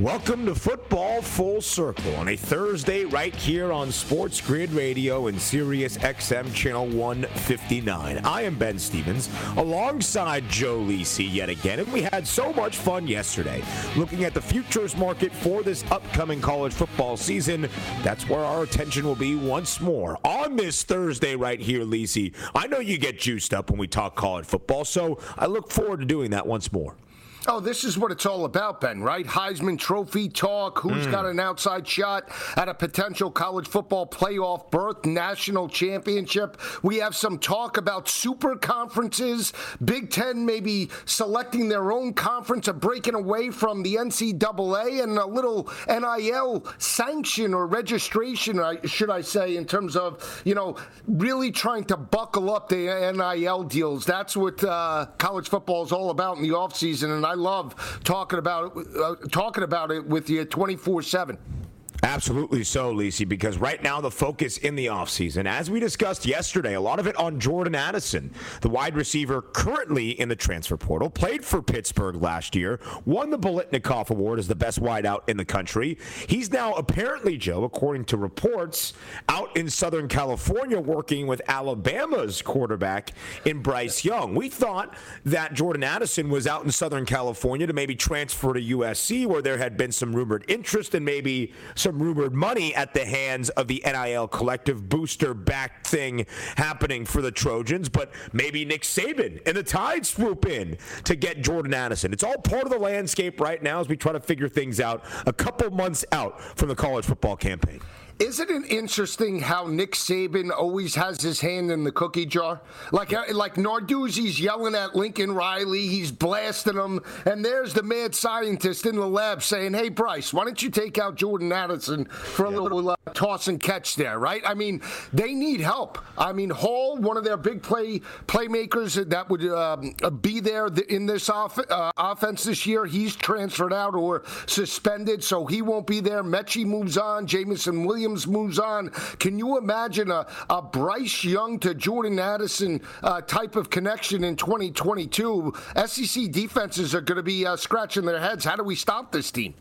Welcome to Football Full Circle on a Thursday right here on Sports Grid Radio and Sirius XM Channel 159. I am Ben Stevens alongside Joe Lisi yet again, and we had so much fun yesterday looking at the futures market for this upcoming college football season. That's where our attention will be once more on this Thursday right here, Lisi. I know you get juiced up when we talk college football, so I look forward to doing that once more. Oh, this is what it's all about, Ben, right? Heisman Trophy talk. Who's mm. got an outside shot at a potential college football playoff berth, national championship? We have some talk about super conferences, Big Ten maybe selecting their own conference or breaking away from the NCAA, and a little NIL sanction or registration, should I say, in terms of, you know, really trying to buckle up the NIL deals. That's what uh, college football is all about in the offseason, and I love talking about uh, talking about it with you 24 7. Absolutely so, Lisi, because right now the focus in the offseason, as we discussed yesterday, a lot of it on Jordan Addison, the wide receiver currently in the transfer portal, played for Pittsburgh last year, won the Biletnikoff Award as the best wideout in the country. He's now apparently, Joe, according to reports, out in Southern California working with Alabama's quarterback in Bryce Young. We thought that Jordan Addison was out in Southern California to maybe transfer to USC, where there had been some rumored interest and maybe some some rumored money at the hands of the NIL collective booster back thing happening for the Trojans, but maybe Nick Saban and the Tide swoop in to get Jordan Addison. It's all part of the landscape right now as we try to figure things out a couple months out from the college football campaign. Isn't it interesting how Nick Saban always has his hand in the cookie jar? Like like Narduzzi's yelling at Lincoln Riley, he's blasting him, and there's the mad scientist in the lab saying, "Hey Bryce, why don't you take out Jordan Addison for a little uh, toss and catch there?" Right? I mean, they need help. I mean, Hall, one of their big play playmakers that would um, be there in this off, uh, offense this year, he's transferred out or suspended, so he won't be there. Metchie moves on. Jameson Williams Williams moves on. Can you imagine a, a Bryce Young to Jordan Addison uh, type of connection in 2022? SEC defenses are going to be uh, scratching their heads. How do we stop this team?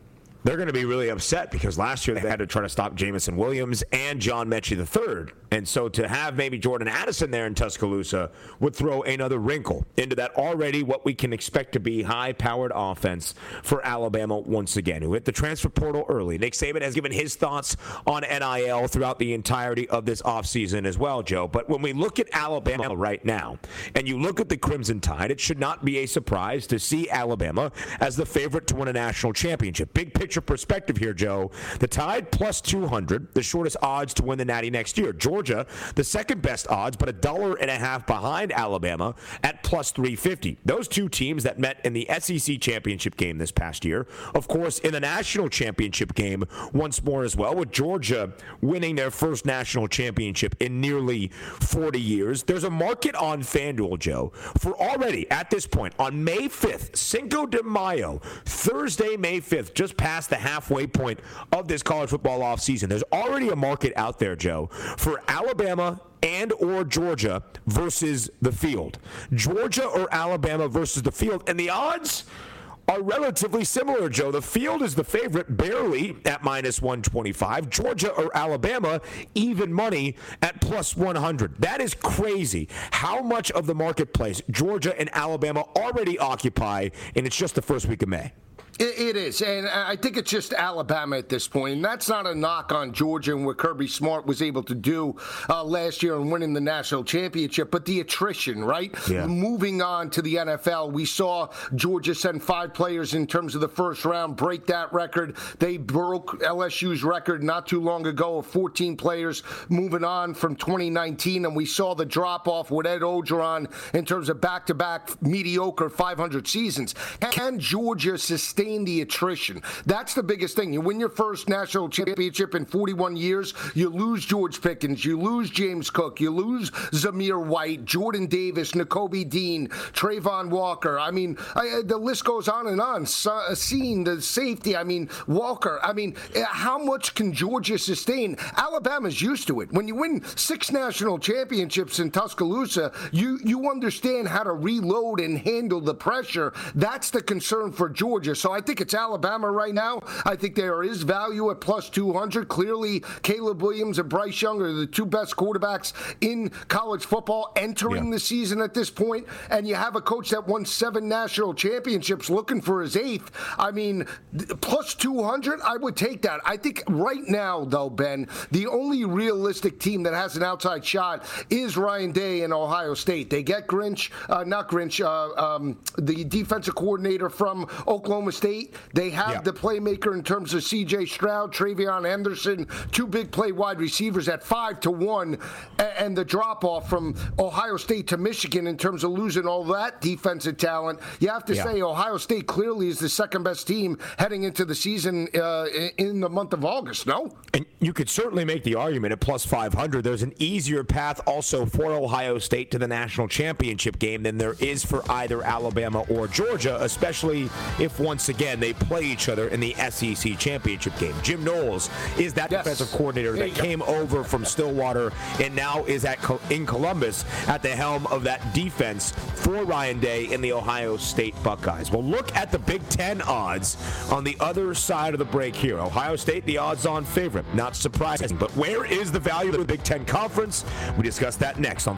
They're going to be really upset because last year they had to try to stop Jameson Williams and John Metchie III. And so to have maybe Jordan Addison there in Tuscaloosa would throw another wrinkle into that already what we can expect to be high powered offense for Alabama once again, who hit the transfer portal early. Nick Saban has given his thoughts on NIL throughout the entirety of this offseason as well, Joe. But when we look at Alabama right now and you look at the Crimson Tide, it should not be a surprise to see Alabama as the favorite to win a national championship. Big picture perspective here, Joe. The Tide plus 200, the shortest odds to win the Natty next year. Georgia, the second best odds, but a dollar and a half behind Alabama at plus 350. Those two teams that met in the SEC championship game this past year. Of course, in the national championship game once more as well, with Georgia winning their first national championship in nearly 40 years. There's a market on FanDuel, Joe, for already at this point on May 5th, Cinco de Mayo, Thursday, May 5th, just past past the halfway point of this college football offseason. There's already a market out there, Joe, for Alabama and or Georgia versus the field. Georgia or Alabama versus the field. And the odds are relatively similar, Joe. The field is the favorite barely at minus 125. Georgia or Alabama, even money at plus 100. That is crazy. How much of the marketplace Georgia and Alabama already occupy, and it's just the first week of May. It, is, and I think it's just Alabama at this point. And that's not a knock on Georgia and what Kirby Smart was able to do uh, last year and winning the national championship, but the attrition, right? Yeah. Moving on to the NFL, we saw Georgia send five players in terms of the first round, break that record. They broke LSU's record not too long ago of 14 players moving on from 2019, and we saw the drop off with Ed Orgeron in terms of back to back mediocre 500 seasons. Can Georgia sustain? The attrition. That's the biggest thing. You win your first national championship in 41 years, you lose George Pickens, you lose James Cook, you lose Zamir White, Jordan Davis, Nakobe Dean, Travon Walker. I mean, I, the list goes on and on. So, seeing the safety, I mean, Walker. I mean, eh, how much can Georgia sustain? Alabama's used to it. When you win six national championships in Tuscaloosa, you, you understand how to reload and handle the pressure. That's the concern for Georgia. So I think it's Alabama right now. I think there is value at plus 200. Clearly, Caleb Williams and Bryce Young are the two best quarterbacks in college football entering yeah. the season at this point. And you have a coach that won seven national championships looking for his eighth. I mean, plus 200, I would take that. I think right now, though, Ben, the only realistic team that has an outside shot is Ryan Day in Ohio State. They get Grinch, uh, not Grinch, uh, um, the defensive coordinator from Oklahoma State State. They have yeah. the playmaker in terms of C.J. Stroud, TreVeyon Henderson, two big play wide receivers at five to one, and the drop off from Ohio State to Michigan in terms of losing all that defensive talent. You have to yeah. say Ohio State clearly is the second best team heading into the season uh, in the month of August. No, and you could certainly make the argument at plus 500. There's an easier path also for Ohio State to the national championship game than there is for either Alabama or Georgia, especially if once again again, they play each other in the SEC championship game. Jim Knowles is that yes. defensive coordinator that came over from Stillwater and now is at in Columbus at the helm of that defense for Ryan Day in the Ohio State Buckeyes. Well, look at the Big Ten odds on the other side of the break here. Ohio State, the odds-on favorite. Not surprising, but where is the value of the Big Ten Conference? We discuss that next on.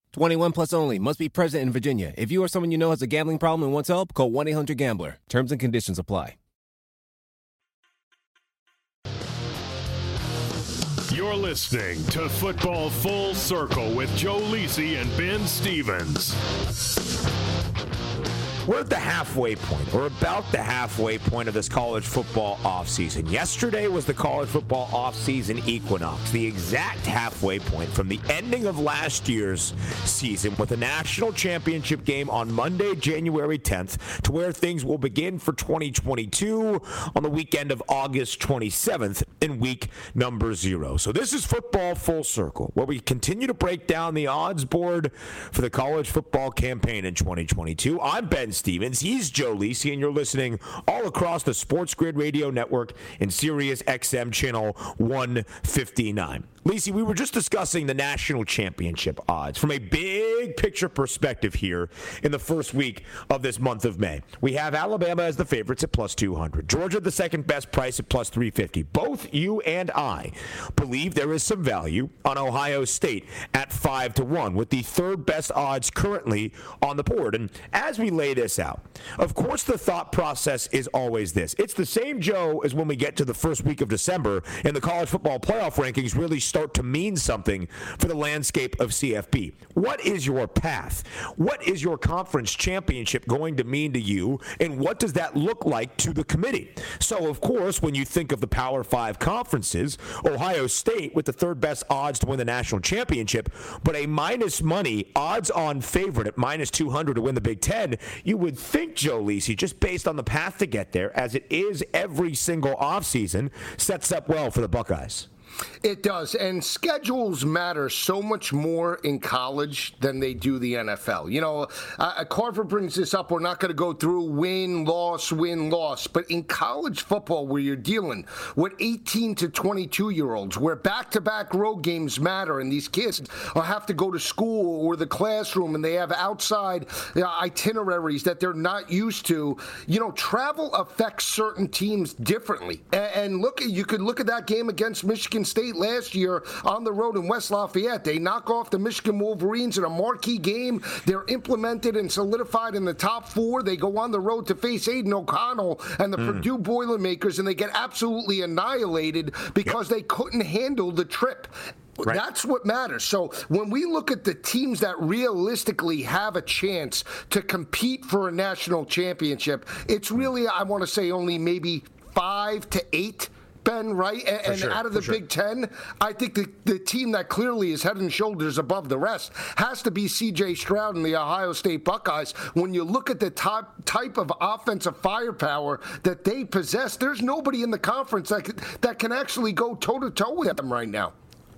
21 plus only. Must be present in Virginia. If you or someone you know has a gambling problem and wants help, call 1 800 Gambler. Terms and conditions apply. You're listening to Football Full Circle with Joe Lisi and Ben Stevens. We're at the halfway point, or about the halfway point of this college football offseason. Yesterday was the college football offseason equinox, the exact halfway point from the ending of last year's season with a national championship game on Monday, January 10th, to where things will begin for 2022 on the weekend of August 27th in week number zero. So this is football full circle, where we continue to break down the odds board for the college football campaign in 2022. I'm Ben Stevens. He's Joe Lisi, and you're listening all across the Sports Grid Radio Network and Sirius XM channel 159. Lisi, we were just discussing the national championship odds from a big picture perspective here in the first week of this month of May. We have Alabama as the favorites at plus 200, Georgia the second best price at plus 350. Both you and I believe there is some value on Ohio State at 5 to 1 with the third best odds currently on the board. And as we lay this out, of course the thought process is always this. It's the same Joe as when we get to the first week of December and the college football playoff rankings really start to mean something for the landscape of CFB. What is your path? What is your conference championship going to mean to you? And what does that look like to the committee? So, of course, when you think of the Power Five conferences, Ohio State with the third best odds to win the national championship, but a minus money odds on favorite at minus 200 to win the Big Ten, you would think, Joe Lisi, just based on the path to get there, as it is every single offseason, sets up well for the Buckeyes. It does. And schedules matter so much more in college than they do the NFL. You know, uh, Carver brings this up. We're not going to go through win, loss, win, loss. But in college football, where you're dealing with 18 to 22 year olds, where back to back road games matter, and these kids have to go to school or the classroom and they have outside know, itineraries that they're not used to, you know, travel affects certain teams differently. And, and look, you could look at that game against Michigan State last year on the road in West Lafayette. They knock off the Michigan Wolverines in a marquee game. They're implemented and solidified in the top four. They go on the road to face Aidan O'Connell and the mm. Purdue Boilermakers, and they get absolutely annihilated because yep. they couldn't handle the trip. Right. That's what matters. So when we look at the teams that realistically have a chance to compete for a national championship, it's really, I want to say, only maybe five to eight Ben, right? And, and sure, out of the Big Ten, I think the, the team that clearly is head and shoulders above the rest has to be CJ Stroud and the Ohio State Buckeyes. When you look at the top type of offensive firepower that they possess, there's nobody in the conference that, that can actually go toe to toe with them right now.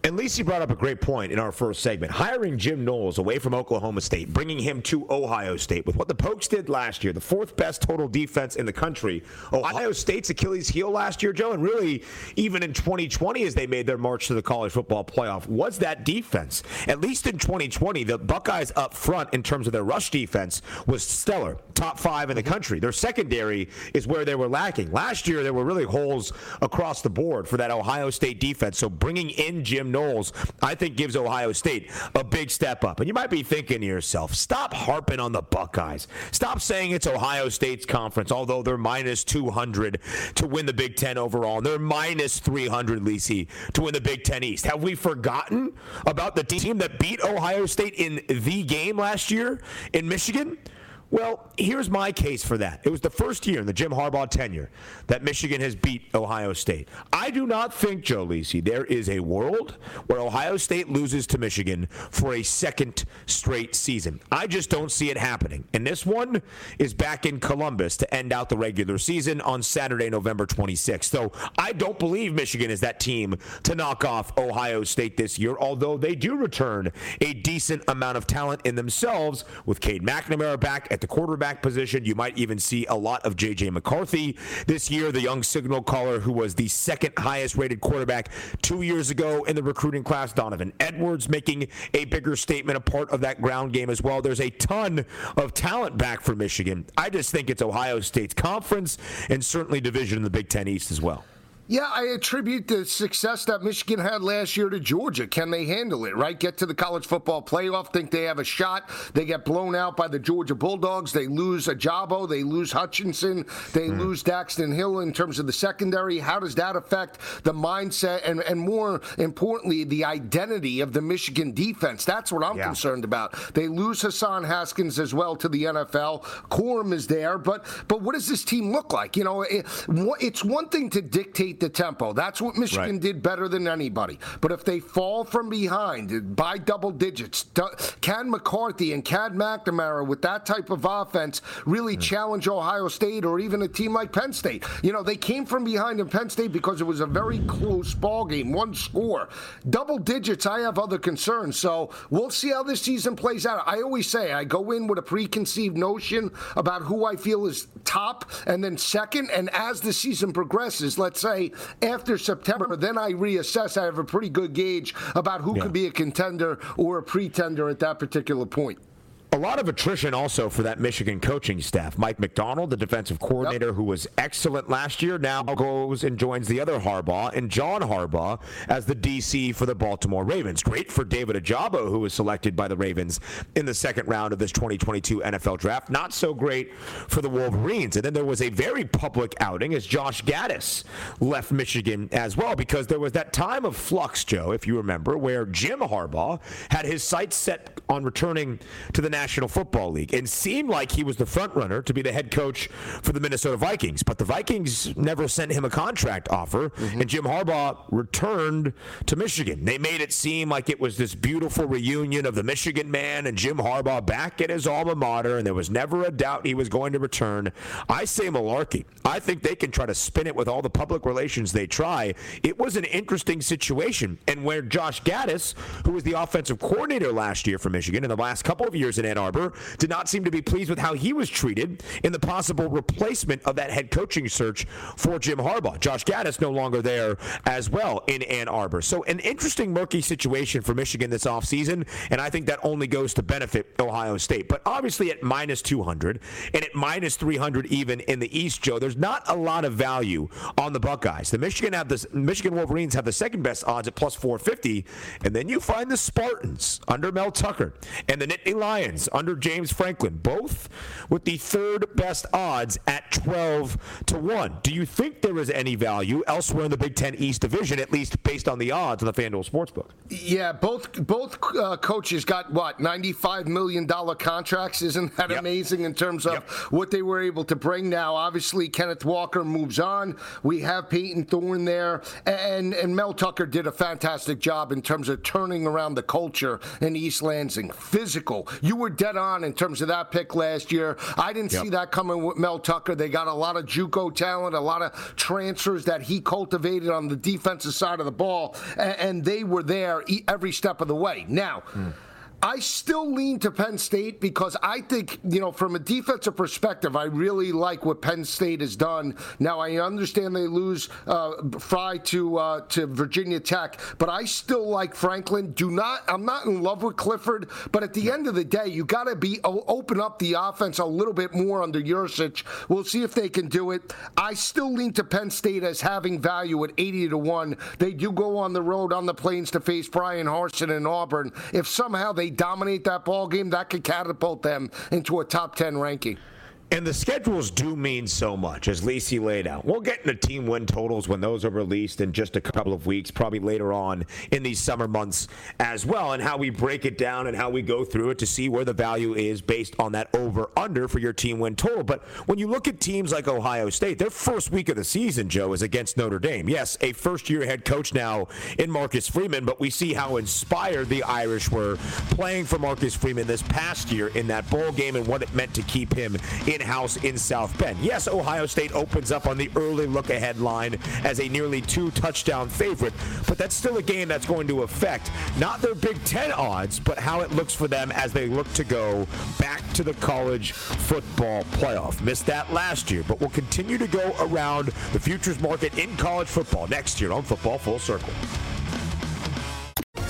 And Lisi brought up a great point in our first segment. Hiring Jim Knowles away from Oklahoma State, bringing him to Ohio State with what the Pokes did last year, the fourth best total defense in the country. Ohio State's Achilles heel last year, Joe, and really even in 2020 as they made their march to the college football playoff, was that defense. At least in 2020, the Buckeyes up front in terms of their rush defense was stellar, top five in the country. Their secondary is where they were lacking. Last year, there were really holes across the board for that Ohio State defense. So bringing in Jim Knowles, I think gives Ohio State a big step up. And you might be thinking to yourself, stop harping on the Buckeyes. Stop saying it's Ohio State's conference, although they're minus 200 to win the Big Ten overall. And they're minus 300, Lisi, to win the Big Ten East. Have we forgotten about the team that beat Ohio State in the game last year in Michigan? Well, here's my case for that. It was the first year in the Jim Harbaugh tenure that Michigan has beat Ohio State. I do not think, Joe Lisi, there is a world where Ohio State loses to Michigan for a second straight season. I just don't see it happening. And this one is back in Columbus to end out the regular season on Saturday, November 26th. So I don't believe Michigan is that team to knock off Ohio State this year, although they do return a decent amount of talent in themselves with Cade McNamara back at the quarterback position. You might even see a lot of J.J. McCarthy this year, the young signal caller who was the second highest rated quarterback two years ago in the recruiting class. Donovan Edwards making a bigger statement, a part of that ground game as well. There's a ton of talent back for Michigan. I just think it's Ohio State's conference and certainly division in the Big Ten East as well. Yeah, I attribute the success that Michigan had last year to Georgia. Can they handle it, right? Get to the college football playoff, think they have a shot. They get blown out by the Georgia Bulldogs. They lose Ojabo. They lose Hutchinson. They mm. lose Daxton Hill in terms of the secondary. How does that affect the mindset and, and more importantly, the identity of the Michigan defense? That's what I'm yeah. concerned about. They lose Hassan Haskins as well to the NFL. Corum is there, but but what does this team look like? You know, it, it's one thing to dictate dictate the tempo. That's what Michigan right. did better than anybody. But if they fall from behind by double digits, can McCarthy and Cade McNamara with that type of offense really mm. challenge Ohio State or even a team like Penn State? You know, they came from behind in Penn State because it was a very close ball game, one score. Double digits, I have other concerns. So we'll see how this season plays out. I always say I go in with a preconceived notion about who I feel is top and then second. And as the season progresses, let's say after September, then I reassess. I have a pretty good gauge about who yeah. could be a contender or a pretender at that particular point. A lot of attrition also for that Michigan coaching staff. Mike Macdonald, the defensive coordinator yep. who was excellent last year, now goes and joins the other Harbaugh and John Harbaugh as the DC for the Baltimore Ravens. Great for David Ojabo, who was selected by the Ravens in the second round of this 2022 NFL draft. Not so great for the Wolverines. And then there was a very public outing as Josh Gattis left Michigan as well because there was that time of flux, Joe, if you remember, where Jim Harbaugh had his sights set on returning to the National Football League and seemed like he was the front runner to be the head coach for the Minnesota Vikings. But the Vikings never sent him a contract offer, mm-hmm. and Jim Harbaugh returned to Michigan. They made it seem like it was this beautiful reunion of the Michigan man and Jim Harbaugh back at his alma mater, and there was never a doubt he was going to return. I say malarkey. I think they can try to spin it with all the public relations they try. It was an interesting situation, and where Josh Gattis, who was the offensive coordinator last year for Michigan in the last couple of years in Ann Arbor, did not seem to be pleased with how he was treated in the possible replacement of that head coaching search for Jim Harbaugh. Josh Gattis no longer there as well in Ann Arbor. So an interesting murky situation for Michigan this offseason, and I think that only goes to benefit Ohio State. But obviously at minus 200 and at minus 300 even in the East, Joe, there's not a lot of value on the Buckeyes. The Michigan have the Michigan Wolverines have the second best odds at plus 450, and then you find the Spartans under Mel Tucker and the Nittany Lions under James Franklin, both with the third best odds at 12 to 1. Do you think there is any value elsewhere in the Big Ten East Division, at least based on the odds on the FanDuel Sportsbook? Yeah, both both uh, coaches got what $95 million contracts. Isn't that yep. amazing in terms of yep. what they were able to bring? Now, obviously, Kenneth Walker moves on. We have Payton Thorne there, and and Mel Tucker did a fantastic job in terms of turning around the culture in East Lansing. Physical. You were dead on in terms of that pick last year. I didn't yep. see that coming with Mel Tucker. They got a lot of JUCO talent, a lot of transfers that he cultivated on the defensive side of the ball, and, they were there every step of the way. Now. Mm. I still lean to Penn State because I think, you know, from a defensive perspective, I really like what Penn State has done. Now, I understand they lose uh, Frye to uh, to Virginia Tech, but I still like Franklin. Do not, I'm not in love with Clifford, but at the end of the day, you got to be open up the offense a little bit more under Yurcich. We'll see if they can do it. I still lean to Penn State as having value at 80 to one. They do go on the road on the plains to face Bryan Harsin and Auburn. If somehow they dominate that ball game, that could catapult them into a top 10 ranking. And the schedules do mean so much, as Lisi laid out. We'll get into team win totals when those are released in just a couple of weeks, probably later on in these summer months as well, and how we break it down and how we go through it to see where the value is based on that over under for your team win total. But when you look at teams like Ohio State, their first week of the season, Joe, is against Notre Dame. Yes, a first year head coach now in Marcus Freeman, but we see how inspired the Irish were playing for Marcus Freeman this past year in that bowl game and what it meant to keep him in house in South Bend. Yes, Ohio State opens up on the early look ahead line as a nearly two touchdown favorite, but that's still a game that's going to affect not their Big Ten odds, but how it looks for them as they look to go back to the college football playoff. Missed that last year, but we'll continue to go around the futures market in college football next year on Football Full Circle.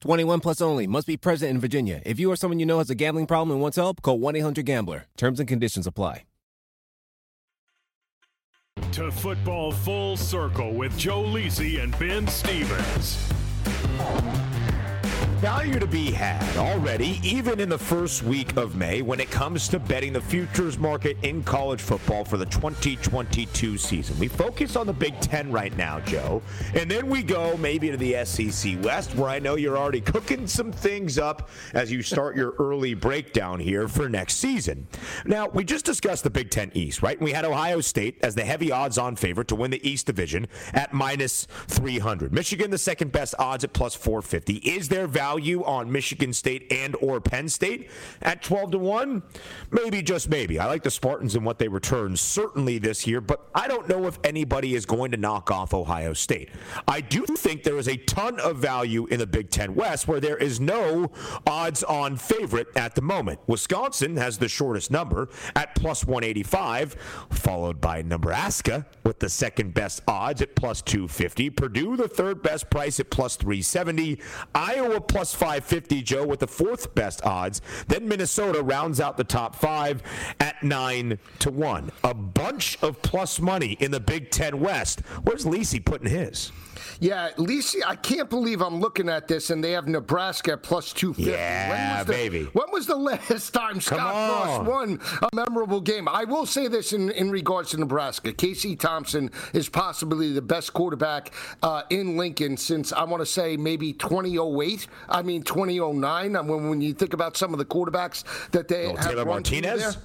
21 plus only. Must be present in Virginia. If you or someone you know has a gambling problem and wants help, call 1-800-GAMBLER. Terms and conditions apply. To football full circle with Joe Lisi and Ben Stevens. Value to be had already, even in the first week of May, when it comes to betting the futures market in college football for the 2022 season. We focus on the Big Ten right now, Joe, and then we go maybe to the SEC West, where I know you're already cooking some things up as you start your early breakdown here for next season. Now, we just discussed the Big Ten East, right? We had Ohio State as the heavy odds on favorite to win the East Division at minus 300. Michigan, the second best odds at plus 450. Is there value? Value on Michigan State and or Penn State at 12 to 1? Maybe just maybe. I like the Spartans and what they return certainly this year, but I don't know if anybody is going to knock off Ohio State. I do think there is a ton of value in the Big 10 West where there is no odds on favorite at the moment. Wisconsin has the shortest number at plus 185, followed by Nebraska with the second best odds at plus 250. Purdue, the third best price at plus 370. Iowa plus 550, Joe, with the fourth best odds. Then Minnesota rounds out the top five at 9 to 1. A bunch of plus money in the Big Ten West. Where's Lisi putting his? Yeah, Lisi, I can't believe I'm looking at this and they have Nebraska at plus 250. Yeah, when the, baby. When was the last time Scott Frost won a memorable game? I will say this in, in regards to Nebraska. Casey Thompson is possibly the best quarterback uh, in Lincoln since, I want to say, maybe 2008. I mean, 2009. I mean, when you think about some of the quarterbacks that they oh, have Taylor Martinez?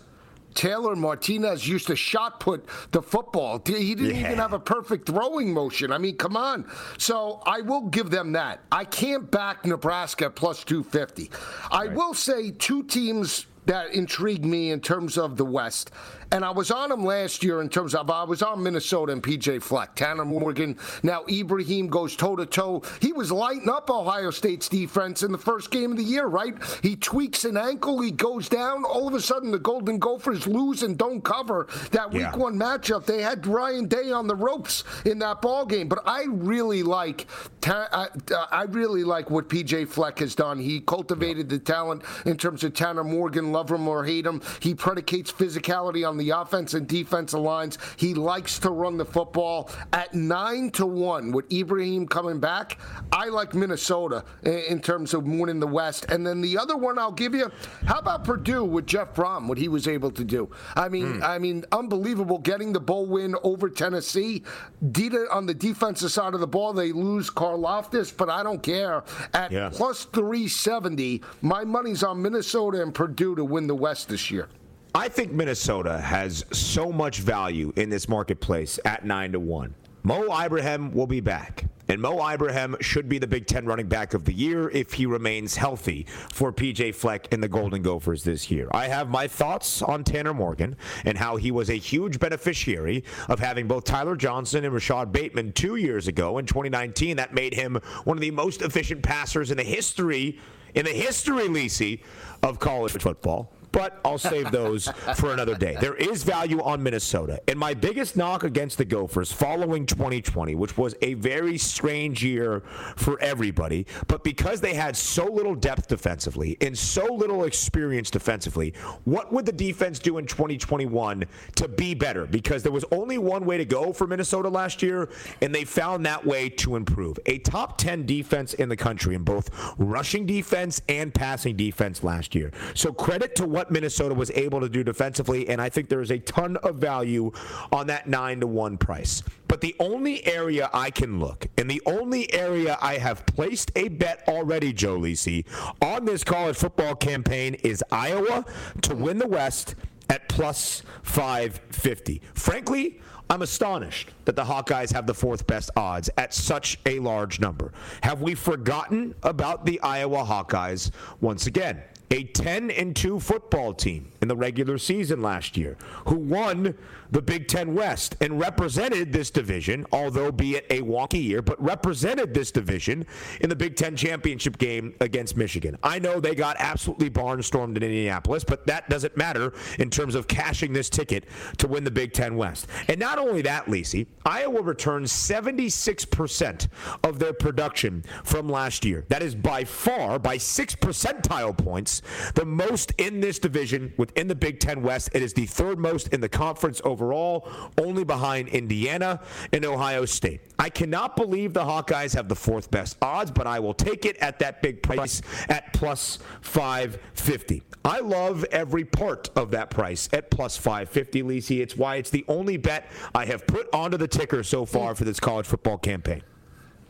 Taylor Martinez used to shot put the football. He didn't yeah. even have a perfect throwing motion. I mean, come on. So I will give them that. I can't back Nebraska plus 250. I will say two teams that intrigue me in terms of the West. And I was on him last year in terms of I was on Minnesota and PJ Fleck, Tanner Morgan. Now Ibrahim goes toe to toe. He was lighting up Ohio State's defense in the first game of the year, right? He tweaks an ankle, he goes down. All of a sudden, the Golden Gophers lose and don't cover that Week yeah. One matchup. They had Ryan Day on the ropes in that ball game. But I really like, uh, I really like what PJ Fleck has done. He cultivated the talent in terms of Tanner Morgan, love him or hate him. He predicates physicality on the offense and defensive lines. He likes to run the football. At nine to one with Ibrahim coming back, I like Minnesota in terms of winning the West. And then the other one I'll give you, how about Purdue with Jeff Brohm? What he was able to do. I mean, mm. I mean, unbelievable getting the bowl win over Tennessee. Dita on the defensive side of the ball, they lose Karlaftis, but I don't care. At yeah. plus 370, my money's on Minnesota and Purdue to win the West this year. I think Minnesota has so much value in this marketplace at 9 to 1. Mo Ibrahim will be back. And Mo Ibrahim should be the Big Ten running back of the year if he remains healthy for PJ Fleck and the Golden Gophers this year. I have my thoughts on Tanner Morgan and how he was a huge beneficiary of having both Tyler Johnson and Rashod Bateman two years ago in 2019. That made him one of the most efficient passers in the history, in the history, Lisi, of college football but I'll save those for another day. There is value on Minnesota. And my biggest knock against the Gophers following 2020, which was a very strange year for everybody, but because they had so little depth defensively and so little experience defensively, what would the defense do in 2021 to be better? Because there was only one way to go for Minnesota last year, and they found that way to improve. A top 10 defense in the country in both rushing defense and passing defense last year. So credit to what what Minnesota was able to do defensively, and I think there is a ton of value on that nine to one price. But the only area I can look, and the only area I have placed a bet already, Joe Lisi, on this college football campaign is Iowa to win the West at plus 550. Frankly, I'm astonished that the Hawkeyes have the fourth best odds at such a large number. Have we forgotten about the Iowa Hawkeyes once again? A 10 and 2 football team in the regular season last year who won the Big Ten West and represented this division, although be it a wonky year, but represented this division in the Big Ten championship game against Michigan. I know they got absolutely barnstormed in Indianapolis, but that doesn't matter in terms of cashing this ticket to win the Big Ten West. And not only that, Lisi, Iowa returned 76% of their production from last year. That is by far, by six percentile points, the most in this division within the Big Ten West. It is the third most in the conference over overall, only behind Indiana and Ohio State. I cannot believe the Hawkeyes have the fourth best odds, but I will take it at that big price at plus 550. I love every part of that price at plus 550, Lisi. It's why it's the only bet I have put onto the ticker so far for this college football campaign.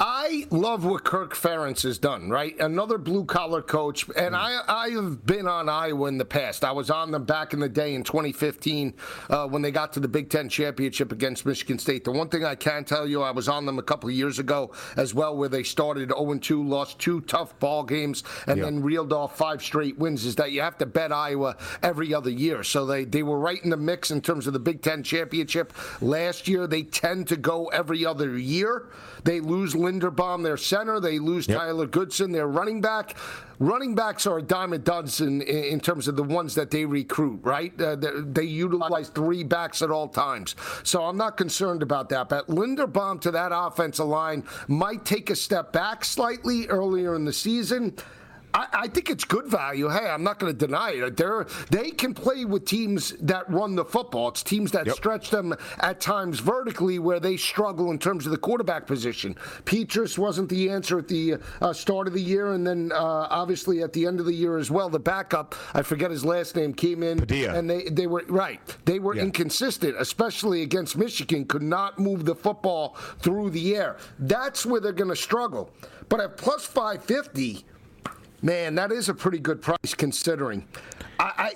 I love what Kirk Ferentz has done, right? Another blue collar coach. And mm. I, I have been on Iowa in the past. I was on them back in the day in 2015 uh, when they got to the Big Ten championship against Michigan State. The one thing I can tell you, I was on them a couple of years ago as well, where they started 0 2, lost two tough ball games, and yep. then reeled off five straight wins. Is that you have to bet Iowa every other year. So they, they were right in the mix in terms of the Big Ten championship. Last year, they tend to go every other year. They lose Linderbaum, their center. They lose yep. Tyler Goodson, their running back. Running backs are a dime dozen in, in terms of the ones that they recruit, right? Uh, they utilize three backs at all times. So I'm not concerned about that. But Linderbaum to that offensive line might take a step back slightly earlier in the season. I, I, think it's good value. Hey, I'm not going to deny it. They're, they can play with teams that run the football. It's teams that yep. stretch them at times vertically where they struggle in terms of the quarterback position. Petras wasn't the answer at the uh, start of the year, and then uh, obviously at the end of the year as well. The backup, I forget his last name, came in Padilla. and they, they were right. They were yeah. inconsistent, especially against Michigan. Could not move the football through the air. That's where they're going to struggle. But at plus 550 Man, that is a pretty good price considering. I,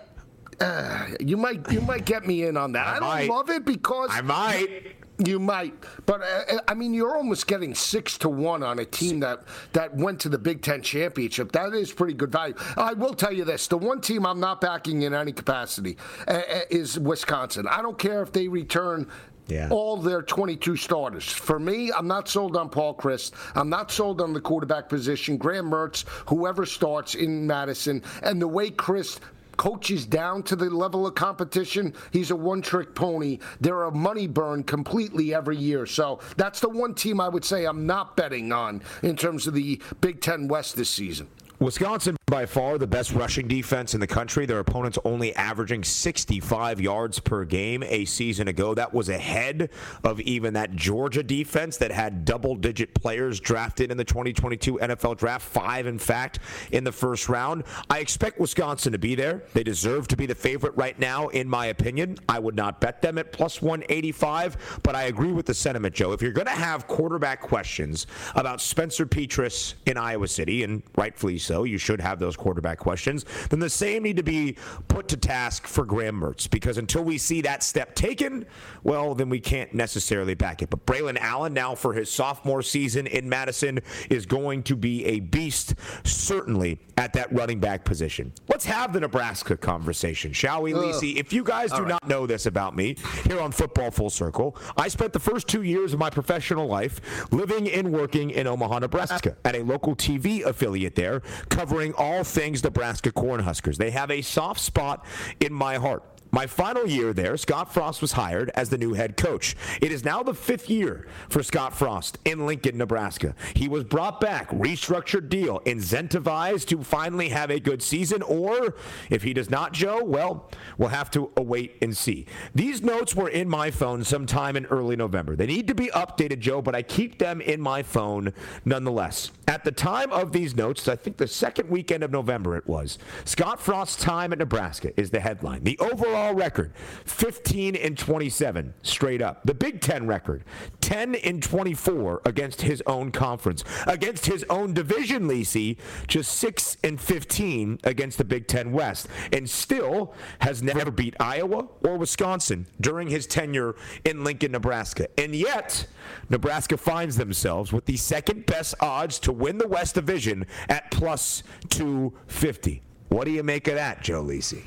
I uh, you might you might get me in on that. I, I don't might. love it because I might. You might, but uh, I mean, you're almost getting six to one on a team that that went to the Big Ten championship. That is pretty good value. I will tell you this: the one team I'm not backing in any capacity uh, uh is Wisconsin. I don't care if they return yeah. all their 22 starters. For me, I'm not sold on Paul Chryst. I'm not sold on the quarterback position. Graham Mertz, whoever starts in Madison, and the way Chryst coaches down to the level of competition, he's a one trick pony. They're a money burn completely every year. So that's the one team I would say I'm not betting on in terms of the Big Ten West this season. Wisconsin, by far the best rushing defense in the country. Their opponents only averaging 65 yards per game a season ago. That was ahead of even that Georgia defense that had double digit players drafted in the 2022 NFL draft, five, in fact, in the first round. I expect Wisconsin to be there. They deserve to be the favorite right now, in my opinion. I would not bet them at plus 185, but I agree with the sentiment, Joe. If you're going to have quarterback questions about Spencer Petras in Iowa City, and rightfully so. You should have those quarterback questions. Then the same need to be put to task for Graham Mertz because until we see that step taken, well, then we can't necessarily back it. But Braylon Allen, now for his sophomore season in Madison, is going to be a beast, certainly at that running back position. Let's have the Nebraska conversation, shall we, Lisi? If you guys do right. not know this about me here on Football Full Circle, I spent the first two years of my professional life living and working in Omaha, Nebraska ah. at a local TV affiliate there covering all things Nebraska Cornhuskers. They have a soft spot in my heart. My final year there, Scott Frost was hired as the new head coach. It is now the fifth year for Scott Frost in Lincoln, Nebraska. He was brought back, restructured deal, incentivized to finally have a good season, or if he does not, Joe, well, we'll have to await and see. These notes were in my phone sometime in early November. They need to be updated, Joe, but I keep them in my phone nonetheless. At the time of these notes, I think the second weekend of November it was. Scott Frost's time at Nebraska is the headline. The overall record, 15 and 27 straight up. The Big Ten record, 10 and 24 against his own conference. Against his own division, Lisi, just 6 and 15 against the Big Ten West. And still has never beat Iowa or Wisconsin during his tenure in Lincoln, Nebraska. And yet, Nebraska finds themselves with the second best odds to win the West Division at plus 250. What do you make of that, Joe Lisi?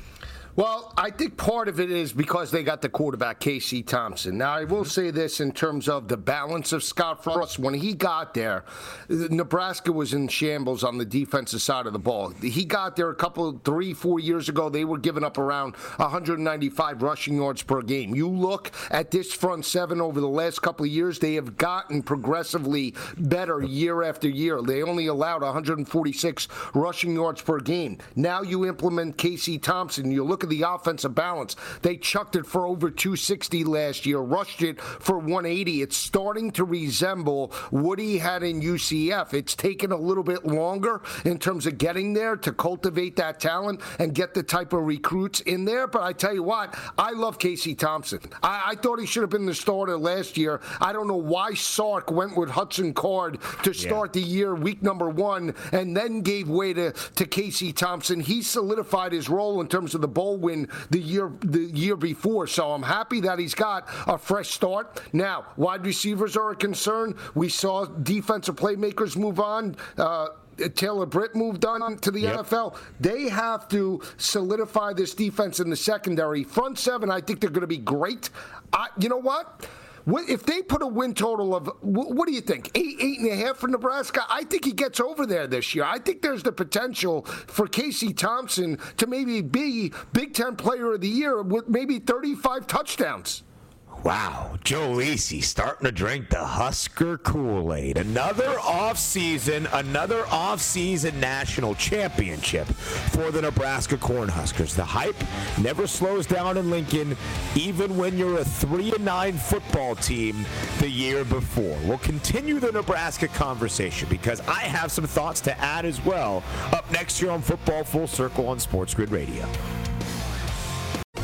Well, I think part of it is because they got the quarterback, Casey Thompson. Now, I will mm-hmm. say this in terms of the balance of Scott Frost. When he got there, Nebraska was in shambles on the defensive side of the ball. He got there a couple, three, four years ago. They were giving up around 195 rushing yards per game. You look at this front seven over the last couple of years, they have gotten progressively better year after year. They only allowed 146 rushing yards per game. Now you implement Casey Thompson. You look at the offensive balance. They chucked it for over 260 last year, rushed it for 180. It's starting to resemble what he had in UCF. It's taken a little bit longer in terms of getting there to cultivate that talent and get the type of recruits in there. But I tell you what, I love Casey Thompson. I, I thought he should have been the starter last year. I don't know why Sark went with Hudson Card to start yeah. the year, week number one, and then gave way to, to Casey Thompson. He solidified his role in terms of the bowl win the year the year before. So I'm happy that he's got a fresh start. Now, wide receivers are a concern. We saw defensive playmakers move on. Uh, Taylor Britt moved on to the yep. NFL. They have to solidify this defense in the secondary. Front seven, I think they're going to be great. I, you know what? If they put a win total of, what do you think? Eight, eight and a half for Nebraska? I think he gets over there this year. I think there's the potential for Casey Thompson to maybe be Big Ten Player of the Year with maybe 35 touchdowns. Wow, Joe Lisi starting to drink the Husker Kool-Aid. Another off-season, another off-season national championship for the Nebraska Cornhuskers. The hype never slows down in Lincoln, even when you're a three and nine football team the year before. We'll continue the Nebraska conversation because I have some thoughts to add as well. Up next year on Football Full Circle on Sports Grid Radio.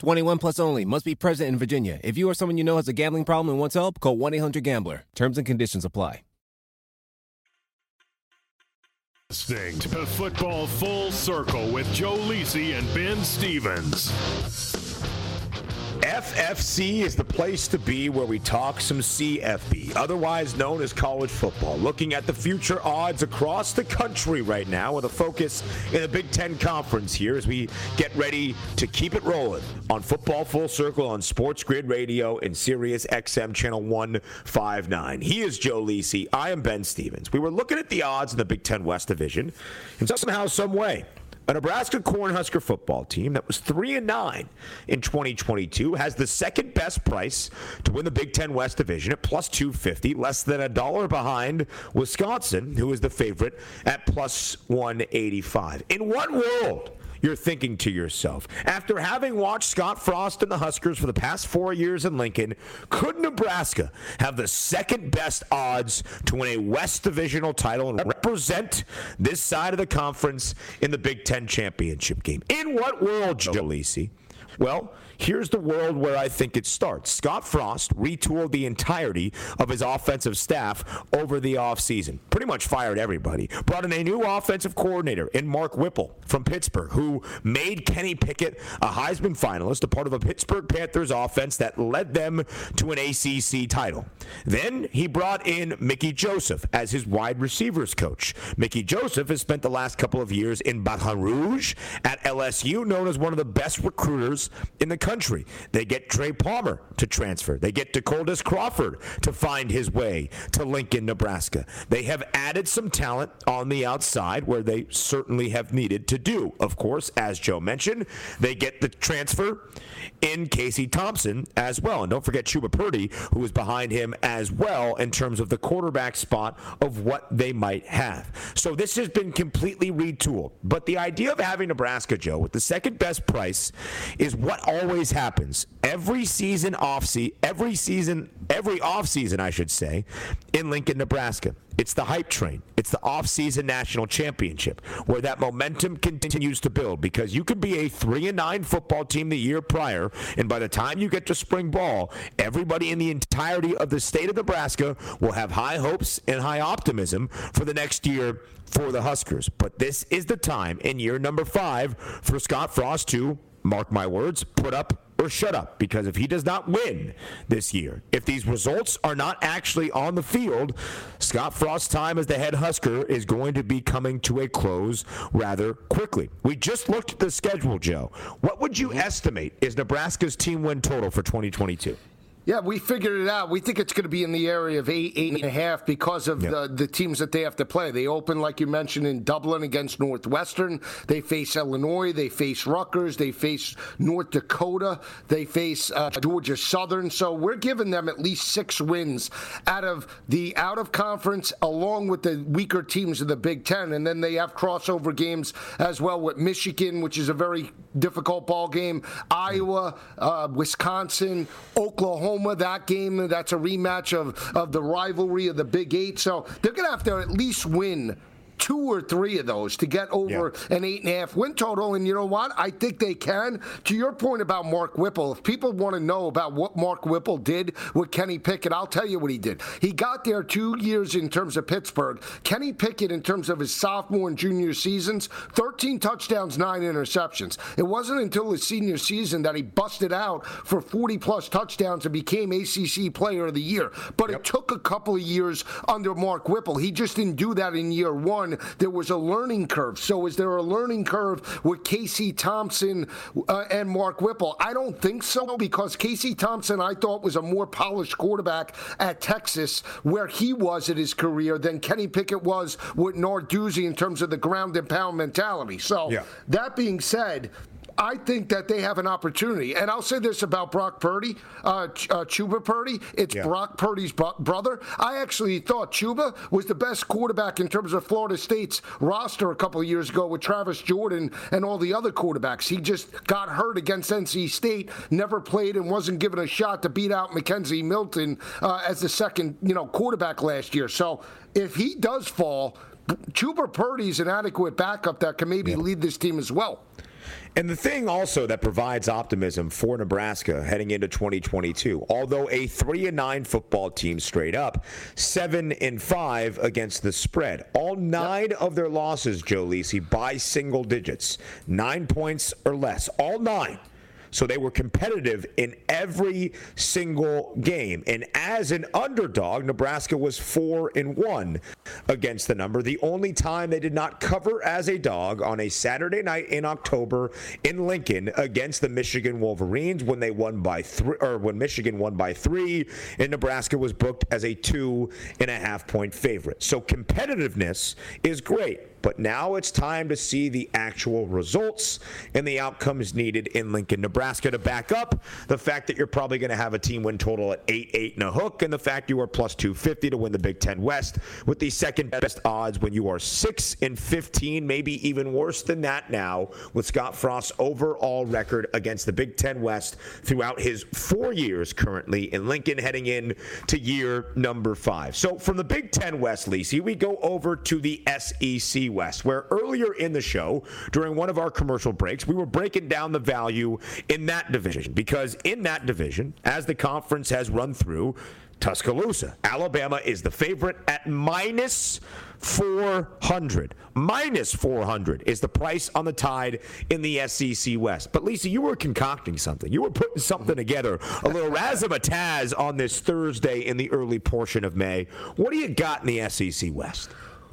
21 plus only. Must be present in Virginia. If you or someone you know has a gambling problem and wants help, call 1 800 Gambler. Terms and conditions apply. Listening to Football Full Circle with Joe Lisi and Ben Stevens. FFC is the place to be where we talk some CFB, otherwise known as college football. Looking at the future odds across the country right now with a focus in the Big Ten Conference here as we get ready to keep it rolling on Football Full Circle on Sports Grid Radio and Sirius XM Channel 159. He is Joe Lisi. I am Ben Stevens. We were looking at the odds in the Big Ten West Division, and somehow, some way, a Nebraska Cornhusker football team that was 3 and 9 in 2022 has the second best price to win the Big 10 West Division at plus 250, less than a dollar behind Wisconsin, who is the favorite at plus 185. In what world you're thinking to yourself, after having watched Scott Frost and the Huskers for the past four years in Lincoln, could Nebraska have the second best odds to win a West Divisional title and represent this side of the conference in the Big Ten championship game? In what world, Joe Lisi? Well, Here's the world where I think it starts. Scott Frost retooled the entirety of his offensive staff over the offseason. Pretty much fired everybody. Brought in a new offensive coordinator in Mark Whipple from Pittsburgh, who made Kenny Pickett a Heisman finalist, a part of a Pittsburgh Panthers offense that led them to an ACC title. Then he brought in Mickey Joseph as his wide receivers coach. Mickey Joseph has spent the last couple of years in Baton Rouge at LSU, known as one of the best recruiters in the country country. They get Trey Palmer to transfer. They get Decoldest Crawford to find his way to Lincoln, Nebraska. They have added some talent on the outside where they certainly have needed to do. Of course, as Joe mentioned, they get the transfer in Casey Thompson as well. And don't forget Chuba Purdy, who is behind him as well in terms of the quarterback spot of what they might have. So this has been completely retooled. But the idea of having Nebraska, Joe, with the second best price is what always always happens every season off season, every season, every off season, I should say, in Lincoln, Nebraska. It's the hype train. It's the off-season national championship where that momentum continues to build because you could be a 3 and 9 football team the year prior and by the time you get to spring ball, everybody in the entirety of the state of Nebraska will have high hopes and high optimism for the next year for the Huskers. But this is the time in year number 5 for Scott Frost to mark my words, put up or shut up. Because if he does not win this year, if these results are not actually on the field, Scott Frost's time as the head Husker is going to be coming to a close rather quickly. We just looked at the schedule, Joe. What would you mm-hmm. estimate is Nebraska's team win total for 2022? Yeah, we figured it out. We think it's going to be in the area of eight, eight and a half because of yep. the, the teams that they have to play. They open, like you mentioned, in Dublin against Northwestern. They face Illinois. They face Rutgers. They face North Dakota. They face uh, Georgia Southern. So we're giving them at least six wins out of the out of conference, along with the weaker teams of the Big Ten. And then they have crossover games as well with Michigan, which is a very difficult ball game. Iowa, uh, Wisconsin, Oklahoma. That game, that's a rematch of, of the rivalry of the Big Eight. So they're to have to at least win two or three of those to get over yeah. an eight and a half win total. And you know what? I think they can. To your point about Mark Whipple, if people want to know about what Mark Whipple did with Kenny Pickett, I'll tell you what he did. He got there two years in terms of Pittsburgh. Kenny Pickett, in terms of his sophomore and junior seasons, 13 touchdowns, nine interceptions. It wasn't until his senior season that he busted out for 40 plus touchdowns and became ACC Player of the Year. But yep. it took a couple of years under Mark Whipple. He just didn't do that in year one there was a learning curve. So is there a learning curve with Casey Thompson uh, and Mark Whipple? I don't think so because Casey Thompson, I thought, was a more polished quarterback at Texas where he was in his career than Kenny Pickett was with Narduzzi in terms of the ground and pound mentality. So yeah. that being said, I think that they have an opportunity. And I'll say this about Brock Purdy, uh, Ch- uh, Chuba Purdy. It's yeah. Brock Purdy's bro- brother. I actually thought Chuba was the best quarterback in terms of Florida State's roster a couple of years ago with Travis Jordan and all the other quarterbacks. He just got hurt against NC State, never played, and wasn't given a shot to beat out McKenzie Milton uh, as the second, you know, quarterback last year. So if he does fall, Chuba Purdy's an adequate backup that can maybe yeah. lead this team as well. And the thing also that provides optimism for Nebraska heading into 2022, although a 3 and 9 football team straight up, 7 and 5 against the spread. All 9 yep. of their losses, Joe Lisi, by single digits. 9 points or less. All 9 so they were competitive in every single game. And as an underdog, Nebraska was four and one against the number. The only time they did not cover as a dog on a Saturday night in October in Lincoln against the Michigan Wolverines when they won by three, or when Michigan won by three, and Nebraska was booked as a two and a half point favorite. So competitiveness is great. But now it's time to see the actual results and the outcomes needed in Lincoln, Nebraska to back up the fact that you're probably going to have a team win total at 8 8 and a hook, and the fact you are plus 250 to win the Big Ten West with the second best odds when you are 6 and 15, maybe even worse than that now with Scott Frost's overall record against the Big Ten West throughout his four years currently in Lincoln heading in to year number five. So from the Big Ten West, Lisi, we go over to the SEC West, where earlier in the show, during one of our commercial breaks, we were breaking down the value in that division because in that division, as the conference has run through, Tuscaloosa. Alabama is the favorite at minus 400. Minus 400 is the price on the tide in the SEC West. But Lisi, you were concocting something. You were putting something together, a little razzmatazz on this Thursday in the early portion of May. What do you got in the SEC West?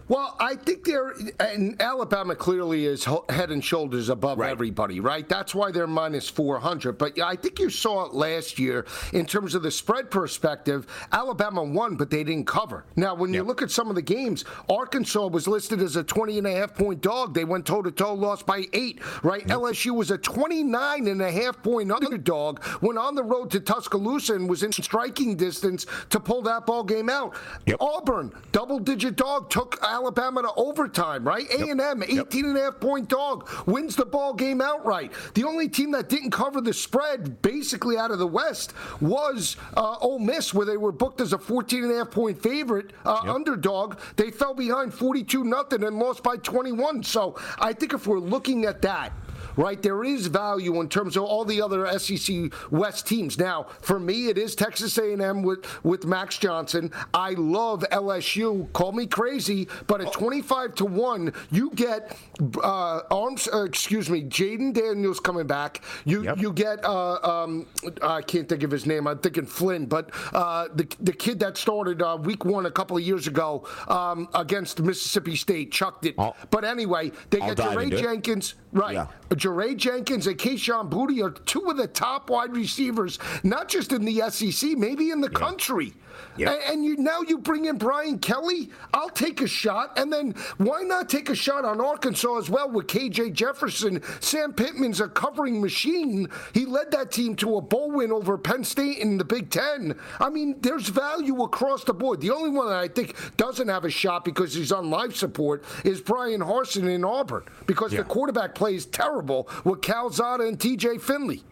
Well, I think they're and Alabama clearly is head and shoulders above right. everybody, right? That's why they're minus 400. But I think you saw it last year in terms of the spread perspective. Alabama won, but they didn't cover. Now, when yep. you look at some of the games, Arkansas was listed as a 20 and a half point dog. They went toe to toe, lost by eight, right? Yep. LSU was a 29 and a half point underdog, went on the road to Tuscaloosa and was in striking distance to pull that ball game out. Yep. Auburn, double digit dog, took Alabama to overtime, right? A&M, 18 and a half point dog, wins the ball game outright. The only team that didn't cover the spread basically out of the West was uh, Ole Miss, where they were booked as a 14 and a half point favorite uh, yep. underdog. They fell behind 42 nothing and lost by 21. So I think if we're looking at that, right? There is value in terms of all the other SEC West teams. Now, for me, it is Texas A&M with with Max Johnson. I love LSU. Call me crazy, but at 25 to one, you get uh, arms. Uh, excuse me, Jayden Daniels coming back. You yep. you get uh, um, I can't think of his name. I'm thinking Flynn, but uh, the the kid that started uh, week one a couple of years ago um, against Mississippi State chucked it. I'll, but anyway, they I'll get Ray Jenkins. Right. Yeah. Jaray Jenkins and Kayshon Boutte are two of the top wide receivers, not just in the SEC, maybe in the yeah. country. Yep. And, and, you now you bring in Brian Kelly. I'll take a shot, and then why not take a shot on Arkansas as well with KJ Jefferson? Sam Pittman's a covering machine. He led that team to a bowl win over Penn State in the Big Ten. I mean, there's value across the board. The only one that I think doesn't have a shot because he's on life support is Bryan Harsin in Auburn because yeah. the quarterback play is terrible with Calzada and T.J. Finley.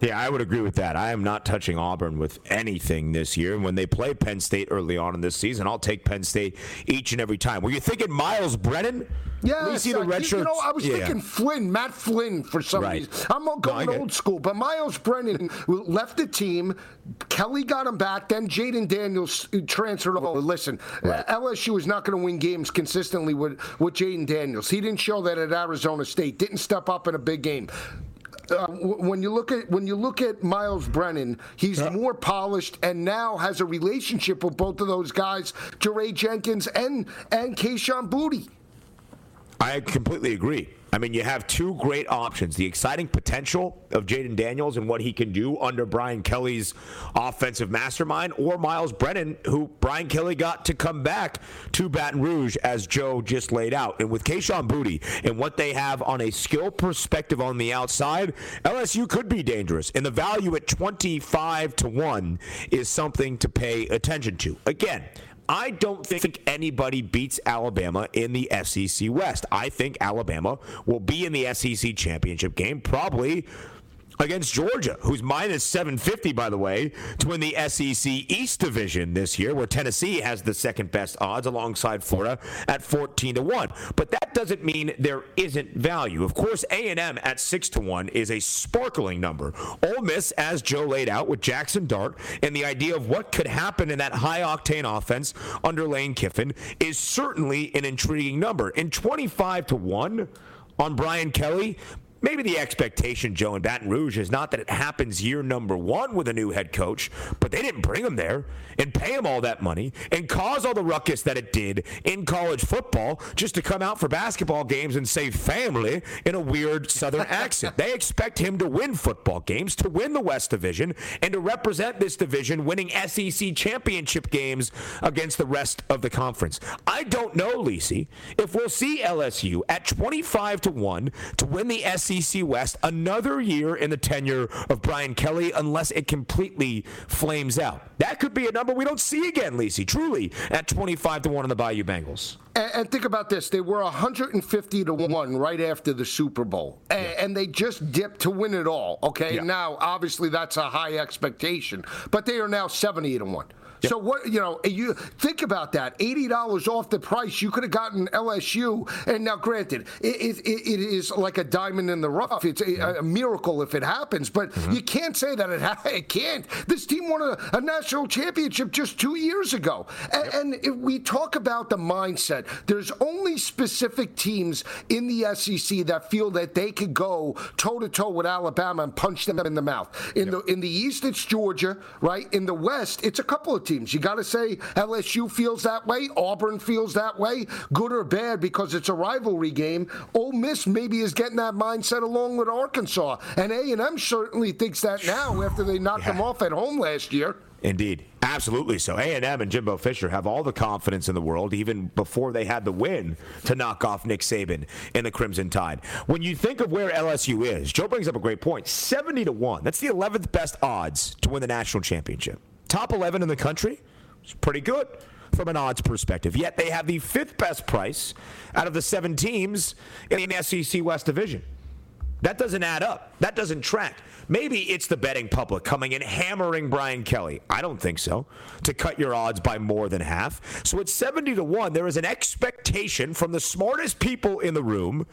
Yeah, I would agree with that. I am not touching Auburn with anything this year. And when they play Penn State early on in this season, I'll take Penn State each and every time. Were you thinking Myles Brennan? Yeah, you see the red you know, I was yeah. thinking Flynn, Matt Flynn for some right. reason. I'm going no, old school, but Myles Brennan left the team. Kelly got him back. Then Jayden Daniels uh, transferred over. Listen, uh, right. LSU is not going to win games consistently with with Jayden Daniels. He didn't show that at Arizona State. Didn't step up in a big game. Uh, when you look at when you look at Myles Brennan, he's yeah. more polished and now has a relationship with both of those guys, Jaray Jenkins and and Kayshon Boutte. I completely agree. I mean, you have two great options the exciting potential of Jayden Daniels and what he can do under Brian Kelly's offensive mastermind, or Myles Brennan, who Brian Kelly got to come back to Baton Rouge, as Joe just laid out. And with Kayshon Boutte and what they have on a skill perspective on the outside, LSU could be dangerous. And the value at 25 to 1 is something to pay attention to. Again, I don't think anybody beats Alabama in the SEC West. I think Alabama will be in the SEC championship game, probably against Georgia, who's minus 750, by the way, to win the SEC East Division this year, where Tennessee has the second best odds alongside Florida at 14 to 1. But that doesn't mean there isn't value. Of course, A&M at 6 to 1 is a sparkling number. Ole Miss, as Joe laid out with Jackson Dart, and the idea of what could happen in that high octane offense under Lane Kiffin is certainly an intriguing number. In 25 to 1 on Brian Kelly, maybe the expectation, Joe, in Baton Rouge is not that it happens year number one with a new head coach, but they didn't bring him there and pay him all that money and cause all the ruckus that it did in college football just to come out for basketball games and say family in a weird southern accent. They expect him to win football games, to win the West Division, and to represent this division winning SEC championship games against the rest of the conference. I don't know, Lisi, if we'll see LSU at 25 to 1 to win the SEC West another year in the tenure of Brian Kelly unless it completely flames out. That could be a number we don't see again, Lisi, truly, at 25 to 1 on the Bayou Bengals. And, and, think about this: they were 150 to one right after the Super Bowl, and, yeah. and they just dipped to win it all. Okay, yeah. now obviously that's a high expectation, but they are now 70 to one. Yep. So what you know, you think about that. Eighty dollars off the price. You could have gotten LSU. And now, granted, it, it, it is like a diamond in the rough. It's a, a miracle if it happens, but mm-hmm. you can't say that it, ha- it can't. This team won a, a, national championship just two years ago, and, yep. and if we talk about the mindset, there's only specific teams in the SEC that feel that they could go toe to toe with Alabama and punch them in the mouth. In yep. the in the East, it's Georgia, right? In the West, it's a couple of teams. You got to say LSU feels that way, Auburn feels that way, good or bad, because it's a rivalry game. Ole Miss maybe is getting that mindset along with Arkansas, and A and M certainly thinks that now after they knocked yeah. them off at home last year. Indeed, absolutely so. A and M and Jimbo Fisher have all the confidence in the world, even before they had the win to knock off Nick Saban in the Crimson Tide. When you think of where LSU is, Joe brings up a great point: seventy to one. That's the eleventh best odds to win the national championship top 11 in the country. It's pretty good from an odds perspective. Yet they have the fifth best price out of the seven teams in the SEC West Division. That doesn't add up. That doesn't track. Maybe it's the betting public coming in hammering Brian Kelly. I don't think so. To cut your odds by more than half. So it's 70 to 1. There is an expectation from the smartest people in the room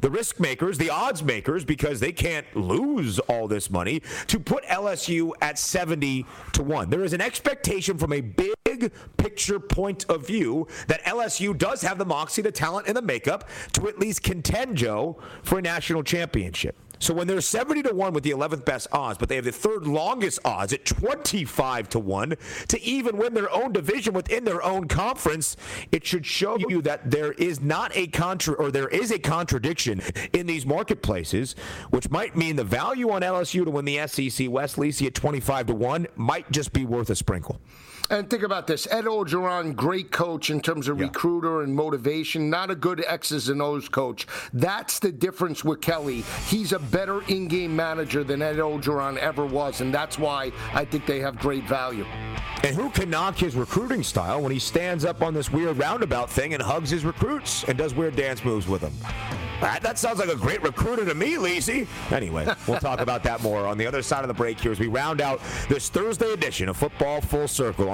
the risk makers, the odds makers, because they can't lose all this money, to put LSU at 70 to 1. There is an expectation from a big picture point of view that LSU does have the moxie, the talent, and the makeup to at least contend, Joe, for a national championship. So when they're 70 to 1 with the 11th best odds, but they have the third longest odds at 25 to 1 to even win their own division within their own conference, it should show you that there is not a contra or there is a contradiction in these marketplaces, which might mean the value on LSU to win the SEC West Lisi at 25 to 1 might just be worth a sprinkle. And think about this Ed Orgeron, great coach in terms of yeah. recruiter and motivation, not a good X's and O's coach. That's the difference with Kelly. He's a better in game manager than Ed Orgeron ever was, and that's why I think they have great value. And who can knock his recruiting style when he stands up on this weird roundabout thing and hugs his recruits and does weird dance moves with them? That, that sounds like a great recruiter to me, Lisi. Anyway, we'll talk about that more on the other side of the break here as we round out this Thursday edition of Football Full Circle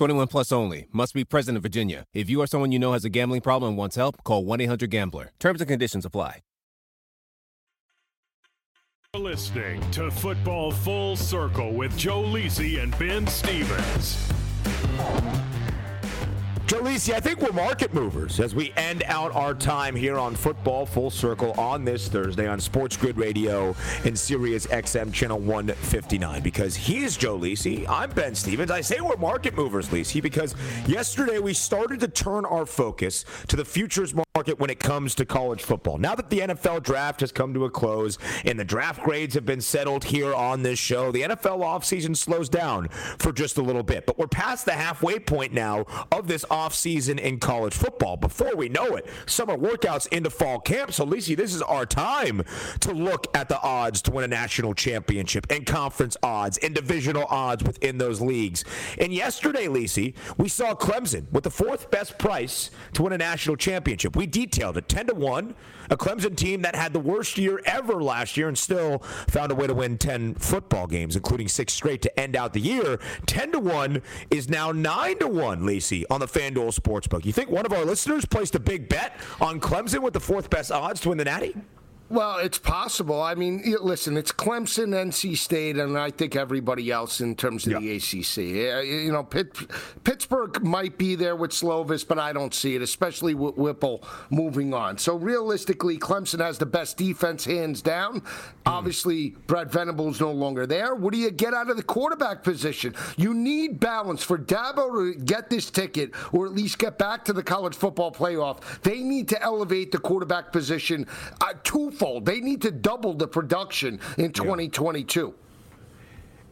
21 plus only. Must be present in Virginia. If you or someone you know has a gambling problem and wants help, call 1 800 Gambler. Terms and conditions apply. Listening to Football Full Circle with Joe Lisi and Ben Stevens. Joe Lisi, I think we're market movers as we end out our time here on Football Full Circle on this Thursday on Sports Grid Radio and Sirius XM Channel 159. Because he's Joe Lisi, I'm Ben Stevens. I say we're market movers, Lisi, because yesterday we started to turn our focus to the futures market when it comes to college football. Now that the NFL draft has come to a close and the draft grades have been settled here on this show, the NFL offseason slows down for just a little bit. But we're past the halfway point now of this offseason in college football. Before we know it, summer workouts into fall camp. So, Lisi, this is our time to look at the odds to win a national championship and conference odds and divisional odds within those leagues. And yesterday, Lisi, we saw Clemson with the fourth best price to win a national championship. We detailed it 10 to 1. A Clemson team that had the worst year ever last year and still found a way to win 10 football games, including six straight to end out the year. 10 to 1 is now 9 to 1, Lisi, on the FanDuel Sportsbook. You think one of our listeners placed a big bet on Clemson with the fourth best odds to win the Natty? Well, it's possible. I mean, listen, it's Clemson, NC State, and I think everybody else in terms of the ACC. You know, Pitt, Pittsburgh might be there with Slovis, but I don't see it, especially with Whipple moving on. So realistically, Clemson has the best defense hands down. Obviously, Brent Venables no longer there. What do you get out of the quarterback position? You need balance for Dabo to get this ticket, or at least get back to the college football playoff. They need to elevate the quarterback position uh, twofold. They need to double the production in 2022.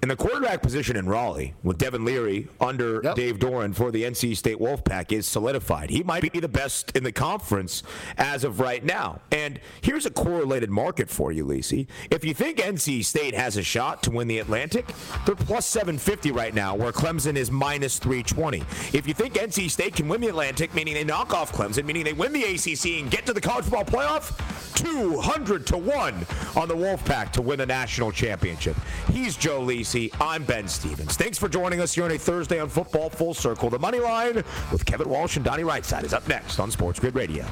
And the quarterback position in Raleigh with Devin Leary under Yep. Dave Doeren for the NC State Wolfpack is solidified. He might be the best in the conference as of right now. And here's a correlated market for you, Lisi. If you think NC State has a shot to win the Atlantic, they're plus 750 right now, where Clemson is minus 320. If you think NC State can win the Atlantic, meaning they knock off Clemson, meaning they win the ACC and get to the college football playoff, 200 to 1 on the Wolfpack to win the national championship. He's Joe Lisi. I'm Ben Stevens. Thanks for joining us here on a Thursday on Football Full Circle. The Money Line with Kevin Walsh and Donnie Rightside is up next on Sports Grid Radio.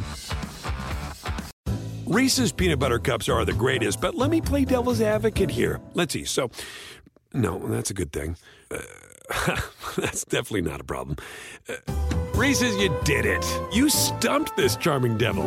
Reese's peanut butter cups are the greatest, but let me play devil's advocate here. Let's see. So, no, that's a good thing. Uh, that's definitely not a problem. Uh, Reese's, you did it. You stumped this charming devil.